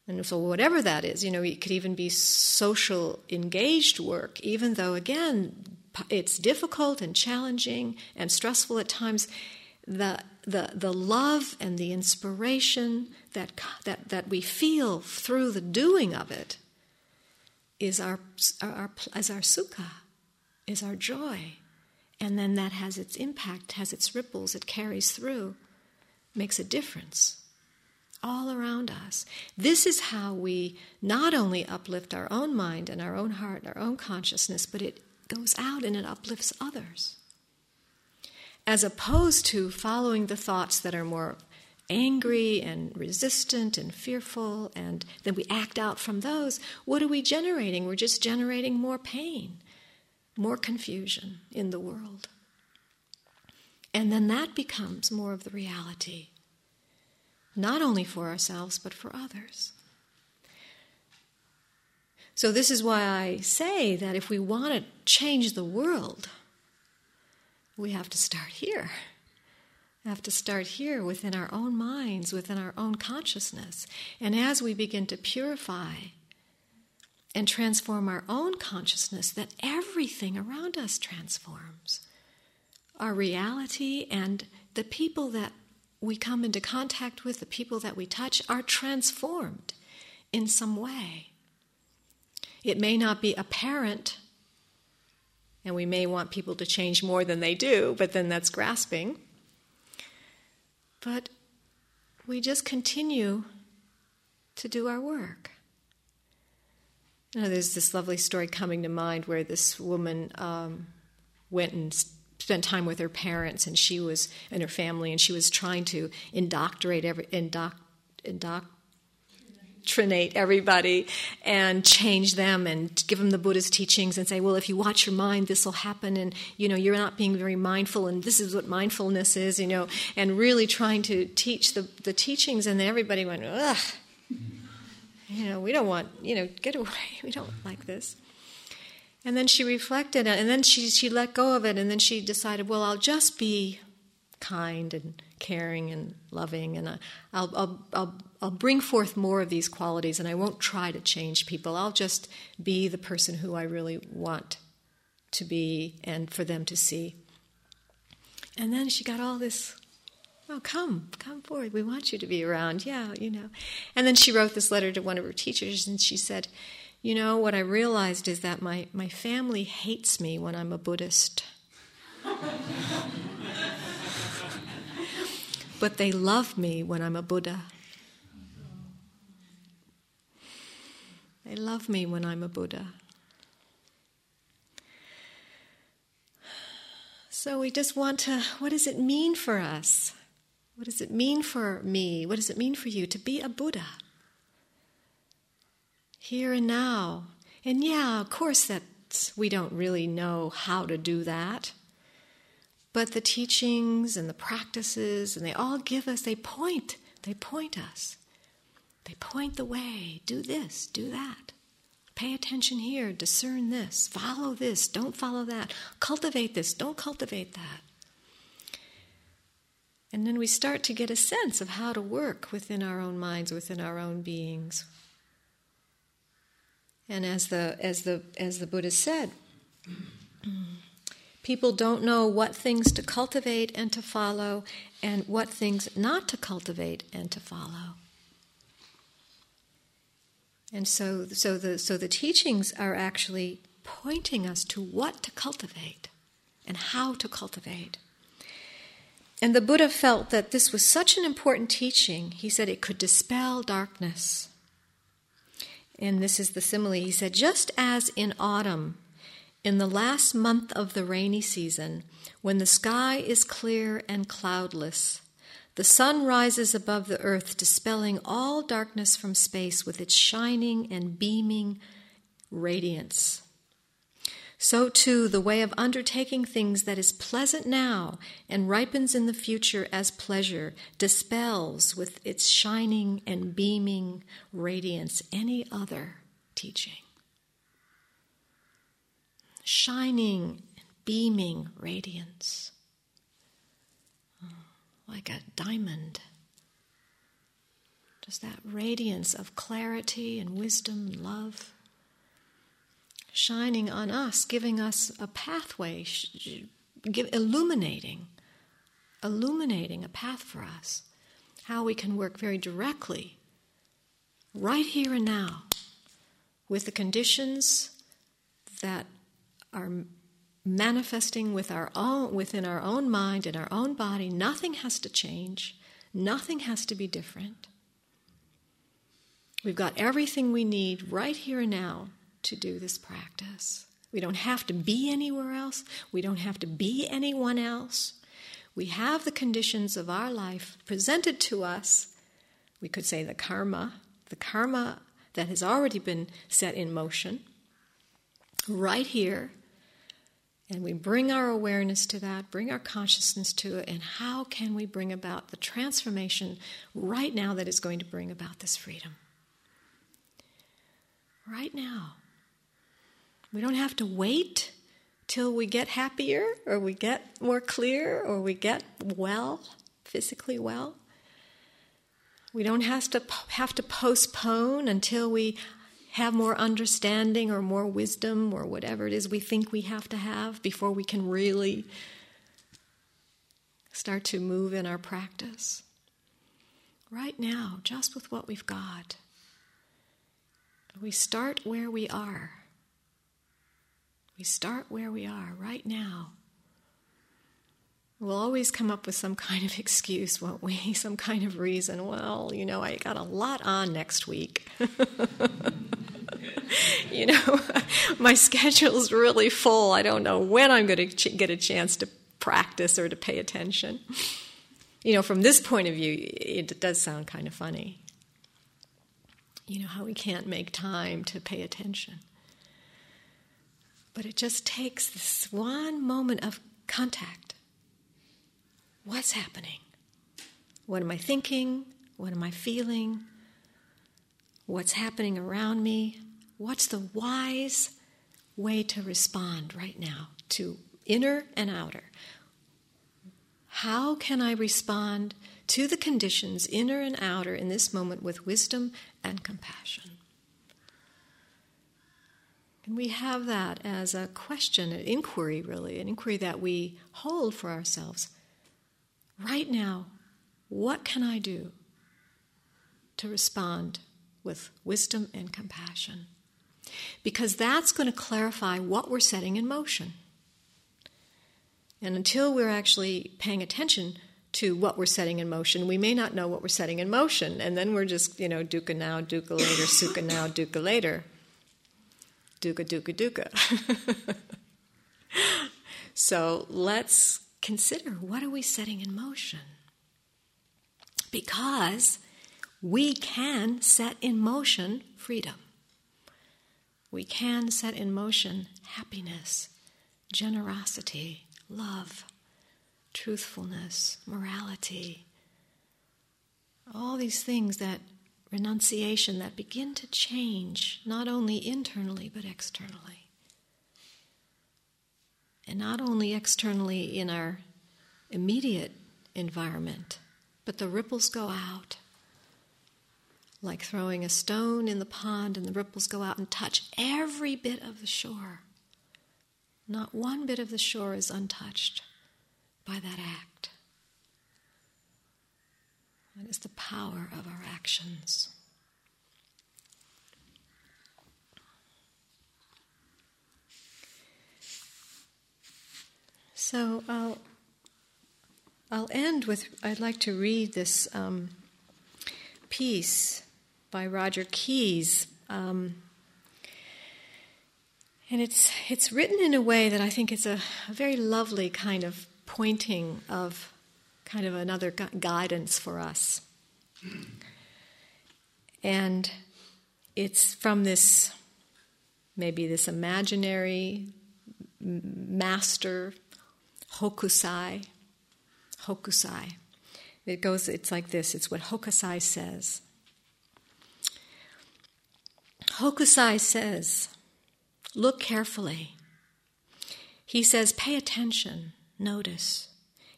[SPEAKER 1] And so, whatever that is, you know, it could even be social engaged work, even though, again, it's difficult and challenging and stressful at times. The, the, the love and the inspiration that, that, that we feel through the doing of it is our, our, as our sukha, is our joy. And then that has its impact, has its ripples, it carries through, makes a difference all around us. This is how we not only uplift our own mind and our own heart and our own consciousness, but it goes out and it uplifts others. As opposed to following the thoughts that are more angry and resistant and fearful, and then we act out from those, what are we generating? We're just generating more pain, more confusion in the world. And then that becomes more of the reality not only for ourselves, but for others. So, this is why I say that if we want to change the world, we have to start here. We have to start here within our own minds, within our own consciousness. And as we begin to purify and transform our own consciousness, that everything around us transforms. Our reality and the people that we come into contact with, the people that we touch, are transformed in some way. It may not be apparent, and we may want people to change more than they do, but then that's grasping. But we just continue to do our work. You know, there's this lovely story coming to mind where this woman um, went and spent time with her parents and she was and her family and she was trying to indoctrinate every indoc, indoctrinate everybody and change them and give them the buddha's teachings and say well if you watch your mind this will happen and you know you're not being very mindful and this is what mindfulness is you know and really trying to teach the, the teachings. And then everybody went ugh you know we don't want you know get away we don't like this and then she reflected, and then she, she let go of it, and then she decided, well, I'll just be kind and caring and loving, and uh, I'll, I'll, I'll, I'll bring forth more of these qualities, and I won't try to change people. I'll just be the person who I really want to be and for them to see. And then she got all this Oh, come, come forward. We want you to be around. Yeah, you know. And then she wrote this letter to one of her teachers, and she said, you know, what I realized is that my, my family hates me when I'm a Buddhist. but they love me when I'm a Buddha. They love me when I'm a Buddha. So we just want to, what does it mean for us? What does it mean for me? What does it mean for you to be a Buddha? here and now. And yeah, of course, that we don't really know how to do that. But the teachings and the practices, and they all give us, they point, they point us. They point the way. Do this, do that. Pay attention here, discern this, follow this, don't follow that. Cultivate this, don't cultivate that. And then we start to get a sense of how to work within our own minds, within our own beings, and as the as the as the Buddha said, People don't know what things to cultivate and to follow, and what things not to cultivate and to follow. And so, so, the, so the teachings are actually pointing us to what to cultivate and how to cultivate. And the Buddha felt that this was such an important teaching, he said it could dispel darkness. And this is the simile. He said, just as in autumn, in the last month of the rainy season, when the sky is clear and cloudless, the sun rises above the earth, dispelling all darkness from space with its shining and beaming radiance. So, too, the way of undertaking things that is pleasant now and ripens in the future as pleasure dispels with its shining and beaming radiance any other teaching. Shining and beaming radiance, oh, like a diamond. Just that radiance of clarity and wisdom and love shining on us, giving us a pathway, illuminating, illuminating a path for us, how we can work very directly, right here and now, with the conditions that are manifesting with our own, within our own mind and our own body. Nothing has to change, nothing has to be different. We've got everything we need right here and now to do this practice. We don't have to be anywhere else. We don't have to be anyone else. We have the conditions of our life presented to us. We could say the karma, the karma that has already been set in motion right here. And we bring our awareness to that, bring our consciousness to it, and how can we bring about the transformation right now that is going to bring about this freedom? Right now. We don't have to wait till we get happier or we get more clear or we get well, physically well. We don't have to have to postpone until we have more understanding or more wisdom or whatever it is we think we have to have before we can really start to move in our practice. Right now, just with what we've got, we start where we are. We start where we are right now. We'll always come up with some kind of excuse, won't we? Some kind of reason. Well, you know, I got a lot on next week. you know, my schedule's really full. I don't know when I'm going to ch- get a chance to practice or to pay attention. You know, from this point of view, it does sound kind of funny. You know, how we can't make time to pay attention. But it just takes this one moment of contact. What's happening? What am I thinking? What am I feeling? What's happening around me? What's the wise way to respond right now to inner and outer? How can I respond to the conditions, inner and outer, in this moment with wisdom and compassion? And we have that as a question, an inquiry, really, an inquiry that we hold for ourselves. Right now, what can I do to respond with wisdom and compassion? Because that's going to clarify what we're setting in motion. And until we're actually paying attention to what we're setting in motion, we may not know what we're setting in motion. And then we're just, you know, dukkha now, dukkha later, sukha now, dukkha later dukkha, dukkha, dukkha. so let's consider what are we setting in motion? Because we can set in motion freedom. We can set in motion happiness, generosity, love, truthfulness, morality. All these things that renunciation that begin to change not only internally but externally. And not only externally in our immediate environment, but the ripples go out. Like throwing a stone in the pond, and the ripples go out and touch every bit of the shore. Not one bit of the shore is untouched by that act. That is the power of our actions. So I'll, I'll end with I'd like to read this um, piece by Roger Keyes. Um, and it's, it's written in a way that I think is a, a very lovely kind of pointing of kind of another gu- guidance for us. And it's from this, maybe this imaginary master, Hokusai. Hokusai. It goes, it's like this it's what Hokusai says. Hokusai says, Look carefully. He says, Pay attention, notice.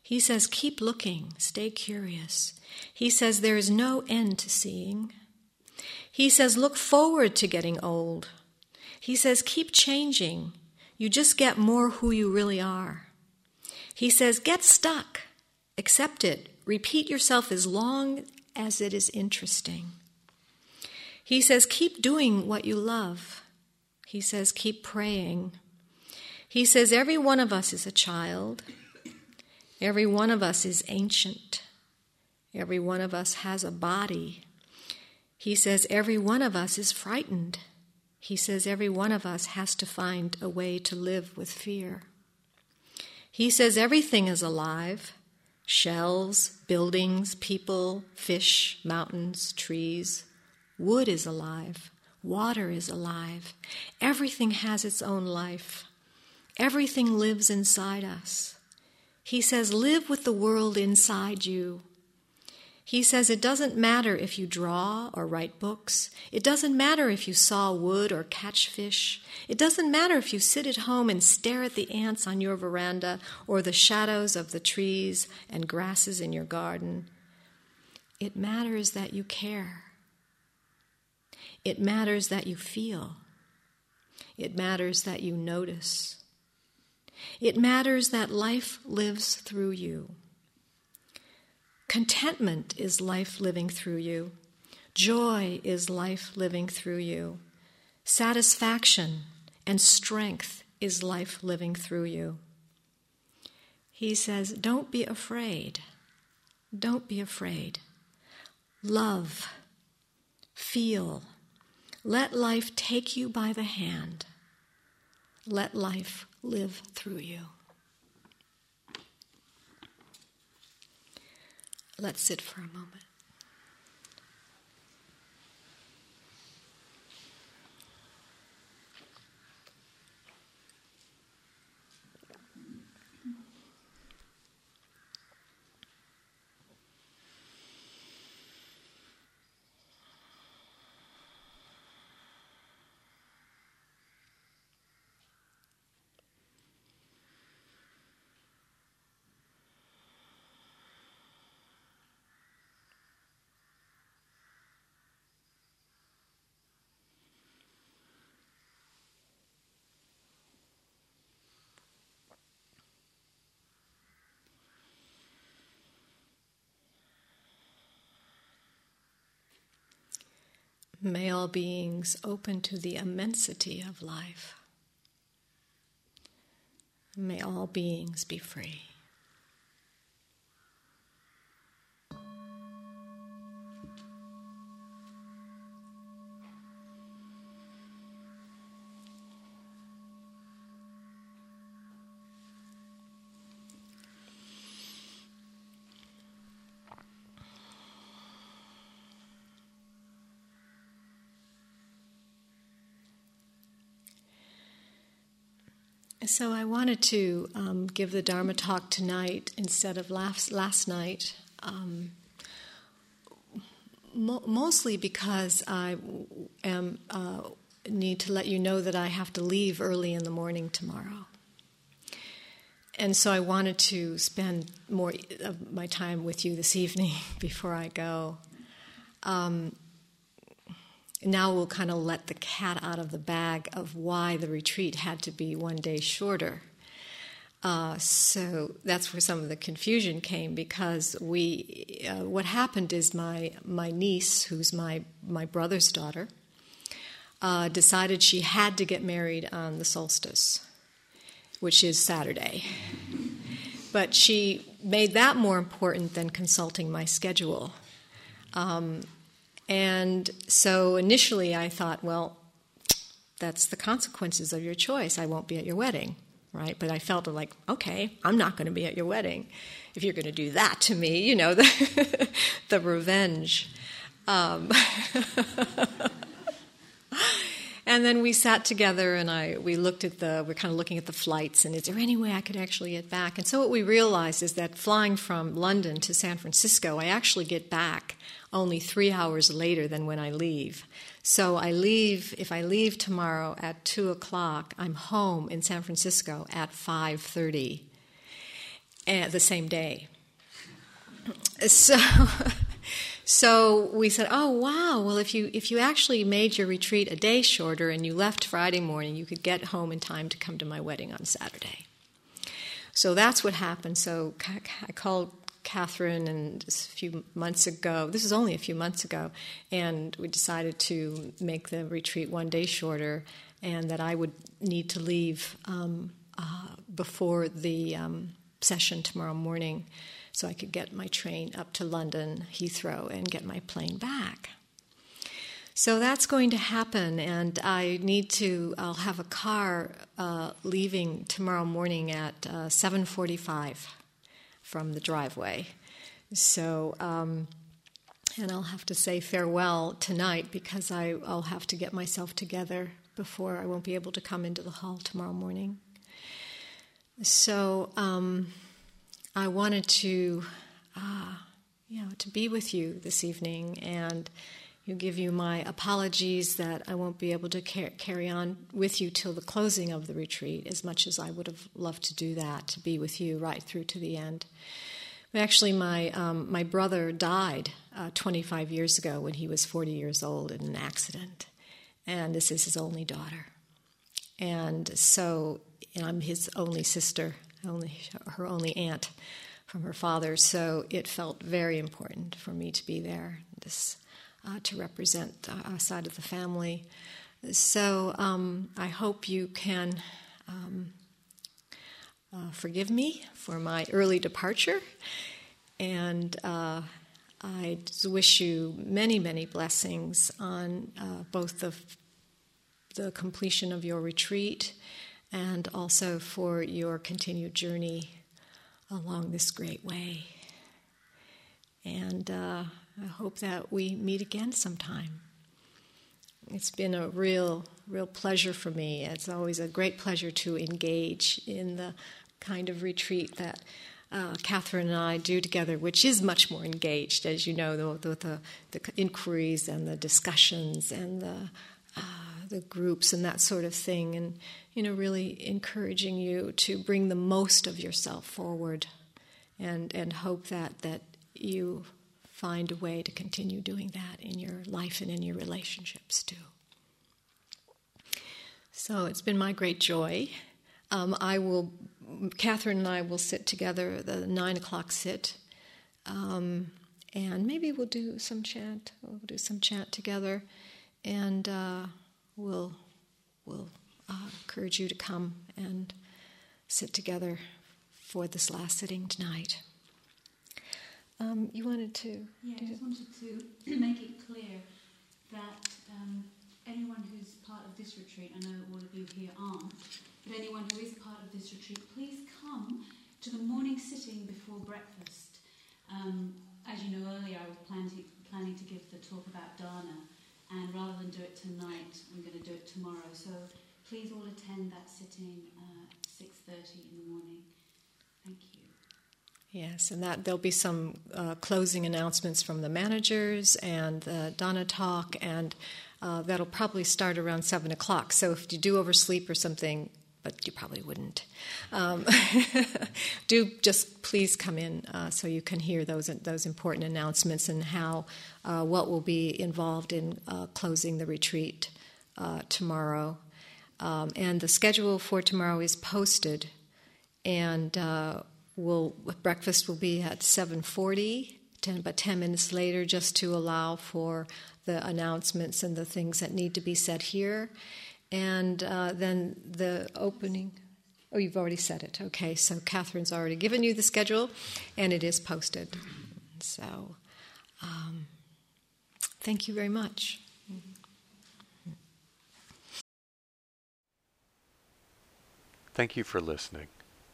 [SPEAKER 1] He says, Keep looking, stay curious. He says, There is no end to seeing. He says, Look forward to getting old. He says, Keep changing. You just get more who you really are. He says, Get stuck, accept it, repeat yourself as long as it is interesting. He says, Keep doing what you love. He says, Keep praying. He says, Every one of us is a child. Every one of us is ancient. Every one of us has a body. He says, Every one of us is frightened. He says, Every one of us has to find a way to live with fear. He says, Everything is alive shells, buildings, people, fish, mountains, trees. Wood is alive. Water is alive. Everything has its own life. Everything lives inside us. He says, Live with the world inside you. He says it doesn't matter if you draw or write books. It doesn't matter if you saw wood or catch fish. It doesn't matter if you sit at home and stare at the ants on your veranda or the shadows of the trees and grasses in your garden. It matters that you care. It matters that you feel. It matters that you notice. It matters that life lives through you. Contentment is life living through you. Joy is life living through you. Satisfaction and strength is life living through you. He says, Don't be afraid. Don't be afraid. Love, feel, let life take you by the hand. Let life live through you. Let's sit for a moment. May all beings open to the immensity of life. May all beings be free. So I wanted to um, give the Dharma talk tonight instead of last, last night, um, mo- mostly because I am uh, need to let you know that I have to leave early in the morning tomorrow. And so I wanted to spend more of my time with you this evening before I go. Um, now we'll kind of let the cat out of the bag of why the retreat had to be one day shorter. Uh, so that's where some of the confusion came because we, uh, what happened is my my niece, who's my my brother's daughter, uh, decided she had to get married on the solstice, which is Saturday. But she made that more important than consulting my schedule. Um, and so initially I thought, well, that's the consequences of your choice. I won't be at your wedding, right? But I felt like, okay, I'm not going to be at your wedding if you're going to do that to me, you know, the, the revenge. Um, and then we sat together and I we looked at the we're kind of looking at the flights and is there any way I could actually get back? And so what we realized is that flying from London to San Francisco, I actually get back only three hours later than when I leave. So I leave if I leave tomorrow at two o'clock, I'm home in San Francisco at five thirty, eh, the same day. So. So we said, "Oh wow! Well, if you if you actually made your retreat a day shorter and you left Friday morning, you could get home in time to come to my wedding on Saturday." So that's what happened. So I called Catherine and a few months ago. This is only a few months ago, and we decided to make the retreat one day shorter, and that I would need to leave um, uh, before the um, session tomorrow morning so I could get my train up to London, Heathrow, and get my plane back. So that's going to happen, and I need to. I'll have a car uh, leaving tomorrow morning at uh, 7:45 from the driveway. So, um, and I'll have to say farewell tonight because I, will have to get myself together before I won't be able to come into the hall tomorrow morning. So. Um, I wanted to, uh, you know, to be with you this evening and you give you my apologies that I won't be able to car- carry on with you till the closing of the retreat, as much as I would have loved to do that, to be with you right through to the end. Actually, my um, my brother died uh, 25 years ago when he was 40 years old in an accident, and this is his only daughter, and so know, I'm his only sister only her only aunt from her father. So it felt very important for me to be there, this uh, to represent a side of the family. So um, I hope you can um, uh, forgive me for my early departure, and uh, I wish you many, many blessings on uh, both the the completion of your retreat and also for your continued journey along this great way. And uh, I hope that we meet again sometime. It's been a real, real pleasure for me. It's always a great pleasure to engage in the kind of retreat that uh, Catherine and I do together, which is much more engaged, as you know, the, the, the inquiries and the discussions and the uh, the groups and that sort of thing, and you know, really encouraging you to bring the most of yourself forward, and and hope that that you find a way to continue doing that in your life and in your relationships too. So it's been my great joy. Um, I will, Catherine and I will sit together the nine o'clock sit, um, and maybe we'll do some chant. We'll do some chant together, and. Uh, we'll, we'll uh, encourage you to come and sit together for this last sitting tonight. Um, you wanted to?
[SPEAKER 2] Yeah, I just wanted to make it clear that um, anyone who's part of this retreat, I know all of you here aren't, but anyone who is part of this retreat, please come to the morning sitting before breakfast. Um, as you know earlier, I was planning, planning to give the talk about dana, and rather than do it tonight, we're going to do it tomorrow. So please all attend that sitting at 6.30 in the morning. Thank you.
[SPEAKER 1] Yes, and that there'll be some uh, closing announcements from the managers and dana talk, and uh, that'll probably start around seven o'clock. So if you do oversleep or something, but you probably wouldn't. Um, do just please come in uh, so you can hear those those important announcements and how uh, what will be involved in uh, closing the retreat tomorrow. Um, and the schedule for tomorrow is posted, and will breakfast will be at 7:40. 10, about 10 minutes later, just to allow for the announcements and the things that need to be said here. And uh, then the opening. Oh, you've already said it. Okay, so Catherine's already given you the schedule, and it is posted. So, um, thank you very much.
[SPEAKER 3] Thank you for listening.